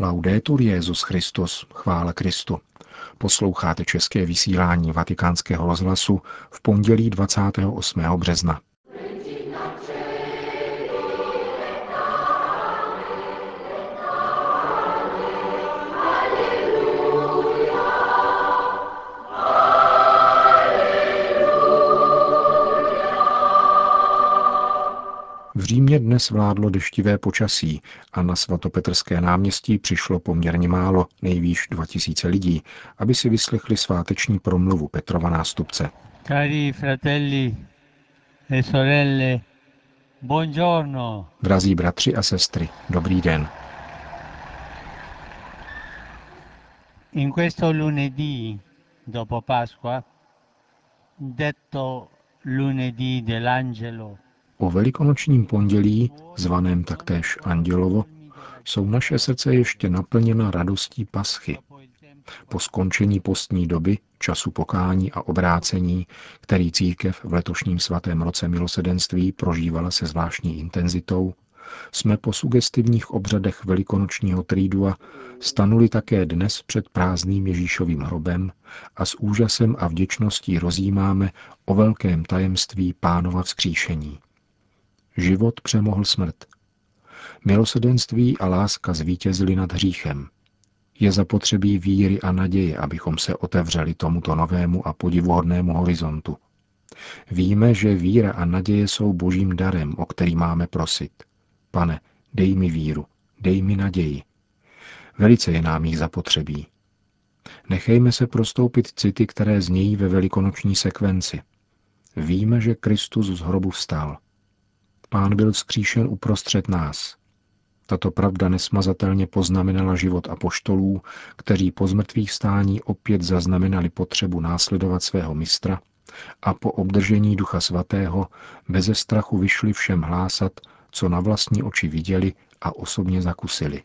Laudetur Jezus Christus, chvála Kristu. Posloucháte české vysílání Vatikánského rozhlasu v pondělí 28. března. Římě dnes vládlo deštivé počasí a na svatopetrské náměstí přišlo poměrně málo, nejvýš 2000 lidí, aby si vyslechli sváteční promluvu Petrova nástupce. Cari fratelli e sorelle, buongiorno. Drazí bratři a sestry, dobrý den. In questo lunedì dopo Pasqua, detto lunedì dell'angelo, O velikonočním pondělí, zvaném taktéž Andělovo, jsou naše srdce ještě naplněna radostí paschy. Po skončení postní doby, času pokání a obrácení, který církev v letošním svatém roce milosedenství prožívala se zvláštní intenzitou, jsme po sugestivních obřadech velikonočního trídua stanuli také dnes před prázdným Ježíšovým hrobem a s úžasem a vděčností rozjímáme o velkém tajemství pánova vzkříšení. Život přemohl smrt. Milosedenství a láska zvítězily nad hříchem. Je zapotřebí víry a naděje, abychom se otevřeli tomuto novému a podivuhodnému horizontu. Víme, že víra a naděje jsou božím darem, o který máme prosit. Pane, dej mi víru, dej mi naději. Velice je nám jich zapotřebí. Nechejme se prostoupit city, které znějí ve velikonoční sekvenci. Víme, že Kristus z hrobu vstal – Pán byl vzkříšen uprostřed nás. Tato pravda nesmazatelně poznamenala život apoštolů, kteří po zmrtvých stání opět zaznamenali potřebu následovat svého mistra a po obdržení Ducha Svatého beze strachu vyšli všem hlásat, co na vlastní oči viděli a osobně zakusili.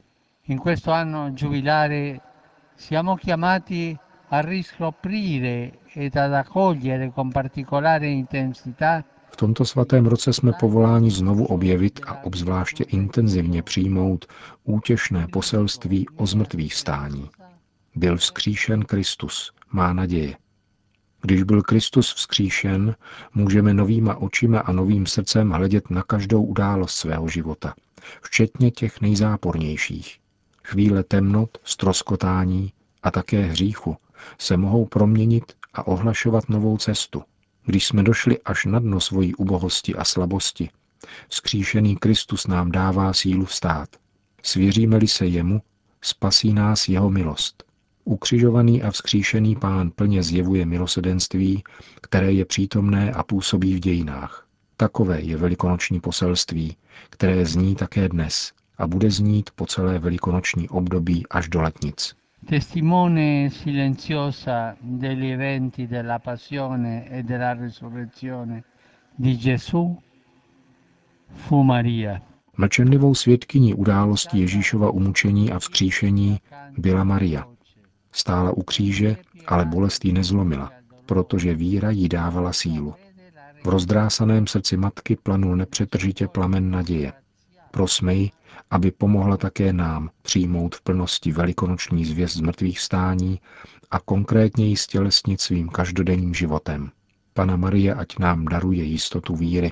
In questo anno giubilare siamo chiamati a riscoprire ed ad accogliere con particolare intensità v tomto svatém roce jsme povoláni znovu objevit a obzvláště intenzivně přijmout útěšné poselství o zmrtvých stání. Byl vzkříšen Kristus, má naděje. Když byl Kristus vzkříšen, můžeme novýma očima a novým srdcem hledět na každou událost svého života, včetně těch nejzápornějších. Chvíle temnot, stroskotání a také hříchu se mohou proměnit a ohlašovat novou cestu – když jsme došli až na dno svojí ubohosti a slabosti, vzkříšený Kristus nám dává sílu vstát. Svěříme-li se jemu, spasí nás jeho milost. Ukřižovaný a vzkříšený pán plně zjevuje milosedenství, které je přítomné a působí v dějinách. Takové je velikonoční poselství, které zní také dnes a bude znít po celé velikonoční období až do letnic testimone silenziosa degli eventi della passione e della di Gesù fu Maria. Mlčenlivou svědkyní události Ježíšova umučení a vzkříšení byla Maria. Stála u kříže, ale bolest ji nezlomila, protože víra jí dávala sílu. V rozdrásaném srdci matky planul nepřetržitě plamen naděje. Prosmej, aby pomohla také nám přijmout v plnosti velikonoční zvěst mrtvých stání a konkrétně ji stělesnit svým každodenním životem. Pana Marie ať nám daruje jistotu víry,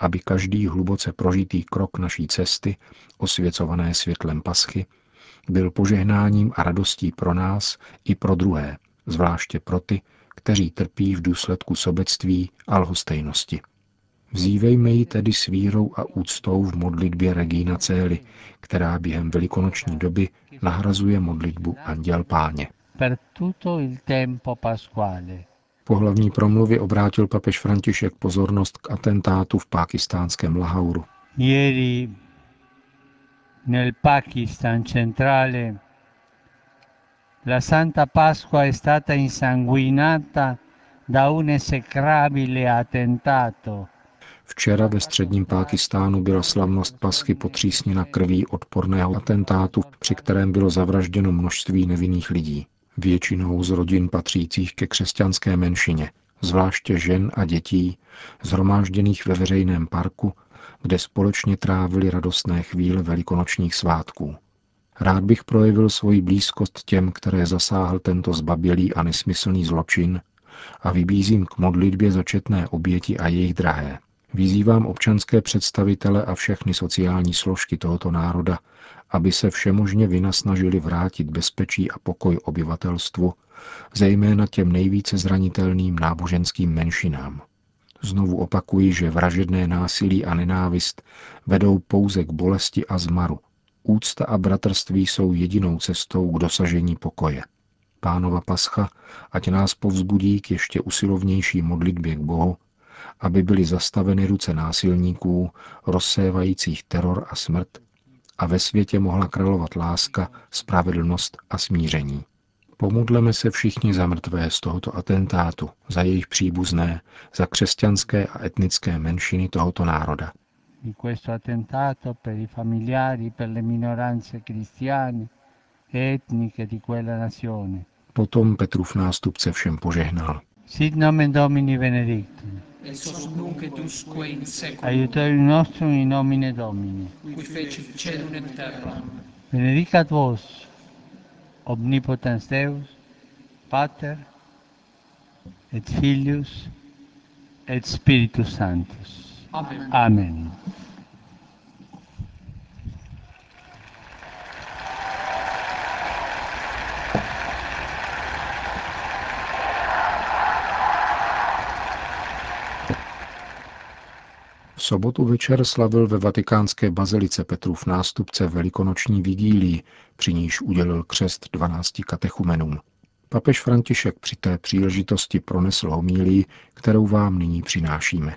aby každý hluboce prožitý krok naší cesty, osvěcované světlem paschy, byl požehnáním a radostí pro nás i pro druhé, zvláště pro ty, kteří trpí v důsledku sobectví a lhostejnosti. Vzívejme ji tedy s vírou a úctou v modlitbě Regina Cély, která během velikonoční doby nahrazuje modlitbu Anděl Páně. Po hlavní promluvě obrátil papež František pozornost k atentátu v pákistánském Lahauru. Ieri nel Pakistan centrale la Santa Pasqua è stata insanguinata da un esecrabile attentato Včera ve středním Pákistánu byla slavnost paschy potřísněna krví odporného atentátu, při kterém bylo zavražděno množství nevinných lidí. Většinou z rodin patřících ke křesťanské menšině, zvláště žen a dětí, zhromážděných ve veřejném parku, kde společně trávili radostné chvíle velikonočních svátků. Rád bych projevil svoji blízkost těm, které zasáhl tento zbabělý a nesmyslný zločin a vybízím k modlitbě za četné oběti a jejich drahé. Vyzývám občanské představitele a všechny sociální složky tohoto národa, aby se všemožně vynasnažili vrátit bezpečí a pokoj obyvatelstvu, zejména těm nejvíce zranitelným náboženským menšinám. Znovu opakuji, že vražedné násilí a nenávist vedou pouze k bolesti a zmaru. Úcta a bratrství jsou jedinou cestou k dosažení pokoje. Pánova pascha, ať nás povzbudí k ještě usilovnější modlitbě k Bohu, aby byly zastaveny ruce násilníků, rozsévajících teror a smrt, a ve světě mohla královat láska, spravedlnost a smíření. Pomodleme se všichni za mrtvé z tohoto atentátu, za jejich příbuzné, za křesťanské a etnické menšiny tohoto národa. Di questo attentato per i familiari, per le minoranze cristiane e etniche di quella nazione. Potom Petrův nástupce všem požehnal. Sit nomen Domini benedictum. Ex hoc nunc et usque in seculum, Aiutorium nostrum in nomine Domini. qui fecit celum et terram. Benedicat vos, omnipotens Deus, Pater, et Filius, et Spiritus Sanctus. Amen. Amen. Sobotu večer slavil ve vatikánské bazilice Petrův nástupce velikonoční vigílii, při níž udělil křest 12 katechumenům. Papež František při té příležitosti pronesl homílii, kterou vám nyní přinášíme.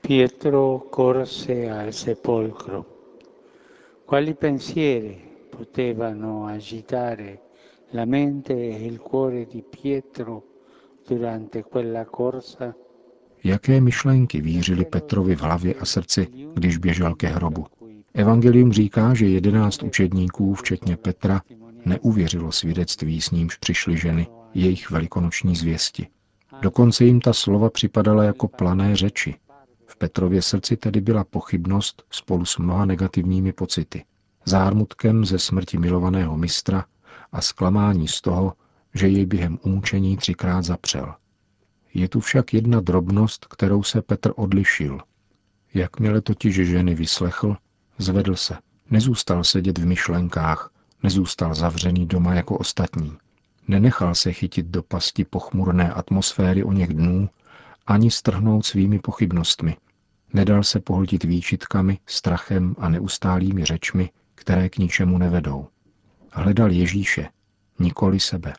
Pietro corse al sepolcro. Quali pensieri potevano agitare la mente e il cuore di Pietro durante quella corsa? Jaké myšlenky vířily Petrovi v hlavě a srdci, když běžel ke hrobu? Evangelium říká, že jedenáct učedníků, včetně Petra, neuvěřilo svědectví, s nímž přišly ženy, jejich velikonoční zvěsti. Dokonce jim ta slova připadala jako plané řeči. V Petrově srdci tedy byla pochybnost spolu s mnoha negativními pocity. Zármutkem ze smrti milovaného mistra a zklamání z toho, že jej během umučení třikrát zapřel. Je tu však jedna drobnost, kterou se Petr odlišil. Jakmile totiž ženy vyslechl, zvedl se. Nezůstal sedět v myšlenkách, nezůstal zavřený doma jako ostatní. Nenechal se chytit do pasti pochmurné atmosféry o něch dnů, ani strhnout svými pochybnostmi. Nedal se pohltit výčitkami, strachem a neustálými řečmi, které k ničemu nevedou. Hledal Ježíše, nikoli sebe.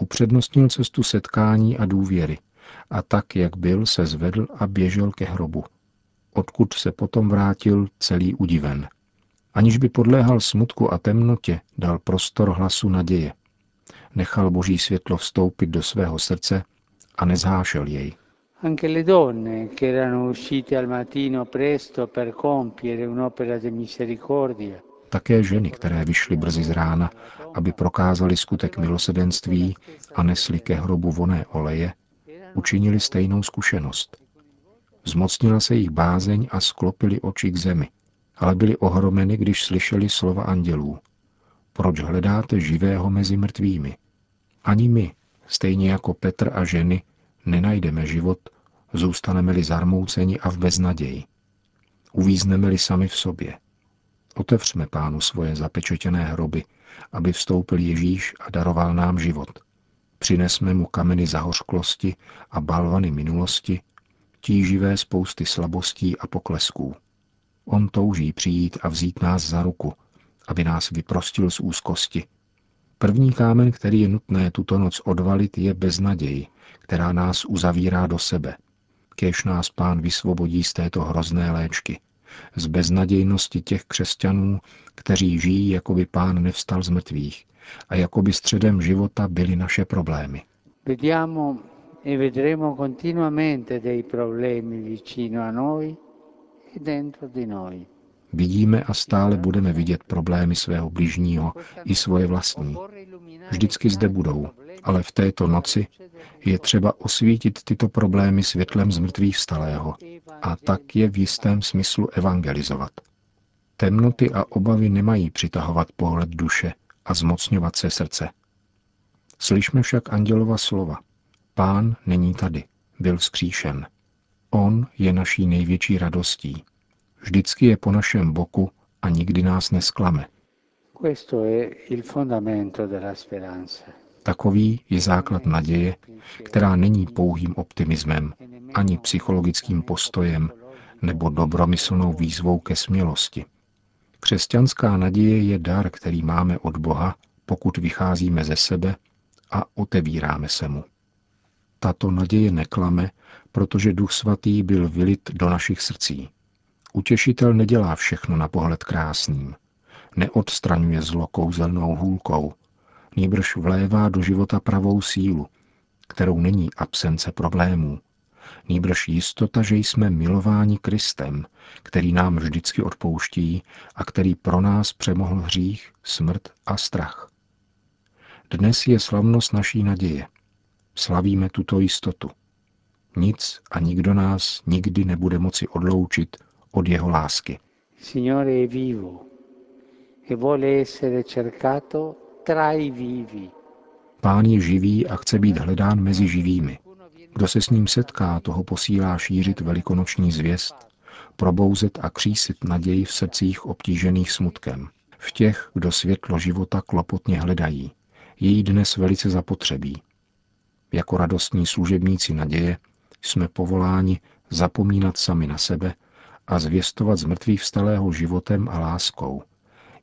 Upřednostnil cestu setkání a důvěry a tak, jak byl, se zvedl a běžel ke hrobu. Odkud se potom vrátil celý udiven. Aniž by podléhal smutku a temnotě, dal prostor hlasu naděje. Nechal boží světlo vstoupit do svého srdce a nezhášel jej. Anche le donne che erano uscite al mattino presto per compiere un'opera di misericordia Také ženy, které vyšly brzy z rána, aby prokázali skutek milosedenství a nesli ke hrobu voné oleje, učinili stejnou zkušenost. Zmocnila se jich bázeň a sklopili oči k zemi, ale byli ohromeny, když slyšeli slova andělů. Proč hledáte živého mezi mrtvými? Ani my, stejně jako Petr a ženy, nenajdeme život, zůstaneme-li zarmouceni a v beznaději. Uvízneme-li sami v sobě. Otevřme pánu svoje zapečetěné hroby, aby vstoupil Ježíš a daroval nám život. Přinesme mu kameny zahořklosti a balvany minulosti, tíživé spousty slabostí a poklesků. On touží přijít a vzít nás za ruku, aby nás vyprostil z úzkosti. První kámen, který je nutné tuto noc odvalit, je beznaděj, která nás uzavírá do sebe. Kéž nás pán vysvobodí z této hrozné léčky – z beznadějnosti těch křesťanů, kteří žijí, jako by pán nevstal z mrtvých a jako by středem života byly naše problémy. Vediamo e vedremo continuamente dei problemi vicino a noi e dentro di noi. Vidíme a stále budeme vidět problémy svého bližního i svoje vlastní. Vždycky zde budou, ale v této noci je třeba osvítit tyto problémy světlem z mrtvých vstalého a tak je v jistém smyslu evangelizovat. Temnoty a obavy nemají přitahovat pohled duše a zmocňovat se srdce. Slyšme však andělova slova. Pán není tady, byl vzkříšen. On je naší největší radostí. Vždycky je po našem boku a nikdy nás nesklame. Takový je základ naděje, která není pouhým optimismem, ani psychologickým postojem nebo dobromyslnou výzvou ke smělosti. Křesťanská naděje je dar, který máme od Boha, pokud vycházíme ze sebe a otevíráme se mu. Tato naděje neklame, protože Duch Svatý byl vylit do našich srdcí. Utěšitel nedělá všechno na pohled krásným. Neodstraňuje zlo kouzelnou hůlkou. Nýbrž vlévá do života pravou sílu, kterou není absence problémů. Nýbrž jistota, že jsme milováni Kristem, který nám vždycky odpouští a který pro nás přemohl hřích, smrt a strach. Dnes je slavnost naší naděje. Slavíme tuto jistotu. Nic a nikdo nás nikdy nebude moci odloučit od jeho lásky. Signore è vivo e vuole essere cercato Pán je živý a chce být hledán mezi živými. Kdo se s ním setká, toho posílá šířit velikonoční zvěst, probouzet a křísit naději v srdcích obtížených smutkem. V těch, kdo světlo života klopotně hledají. Její dnes velice zapotřebí. Jako radostní služebníci naděje jsme povoláni zapomínat sami na sebe a zvěstovat z mrtvých vstalého životem a láskou.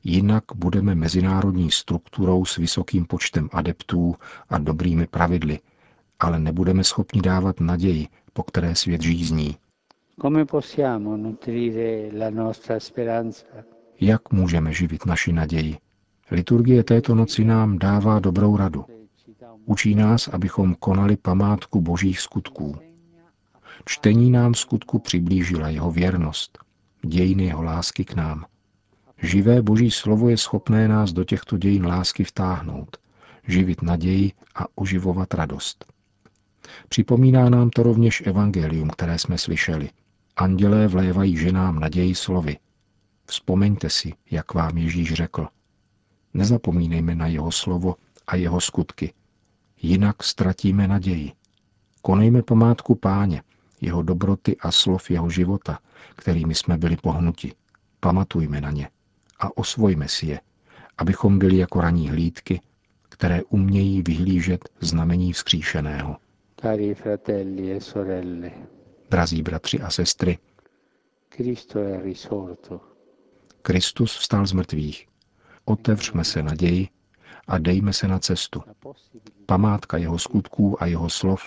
Jinak budeme mezinárodní strukturou s vysokým počtem adeptů a dobrými pravidly, ale nebudeme schopni dávat naději, po které svět žízní. Jak můžeme živit naši naději? Liturgie této noci nám dává dobrou radu. Učí nás, abychom konali památku božích skutků. Čtení nám skutku přiblížila jeho věrnost, dějiny jeho lásky k nám. Živé boží slovo je schopné nás do těchto dějin lásky vtáhnout, živit naději a oživovat radost. Připomíná nám to rovněž evangelium, které jsme slyšeli. Andělé vlévají ženám naději slovy. Vzpomeňte si, jak vám Ježíš řekl. Nezapomínejme na jeho slovo a jeho skutky. Jinak ztratíme naději. Konejme památku páně, jeho dobroty a slov jeho života, kterými jsme byli pohnuti. Pamatujme na ně a osvojme si je, abychom byli jako raní hlídky, které umějí vyhlížet znamení vzkříšeného. Cari fratelli e sorelle, Drazí bratři a sestry, Cristo è risorto. Kristus vstal z mrtvých. Otevřme se naději a dejme se na cestu. Památka jeho skutků a jeho slov,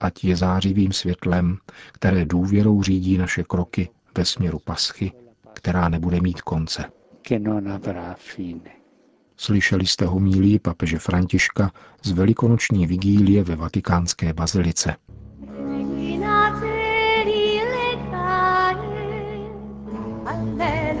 ať je zářivým světlem, které důvěrou řídí naše kroky ve směru paschy, která nebude mít konce. Che non avrà fine. Slyšeli jste homílii papeže Františka z velikonoční vigílie ve vatikánské bazilice. Alleluia.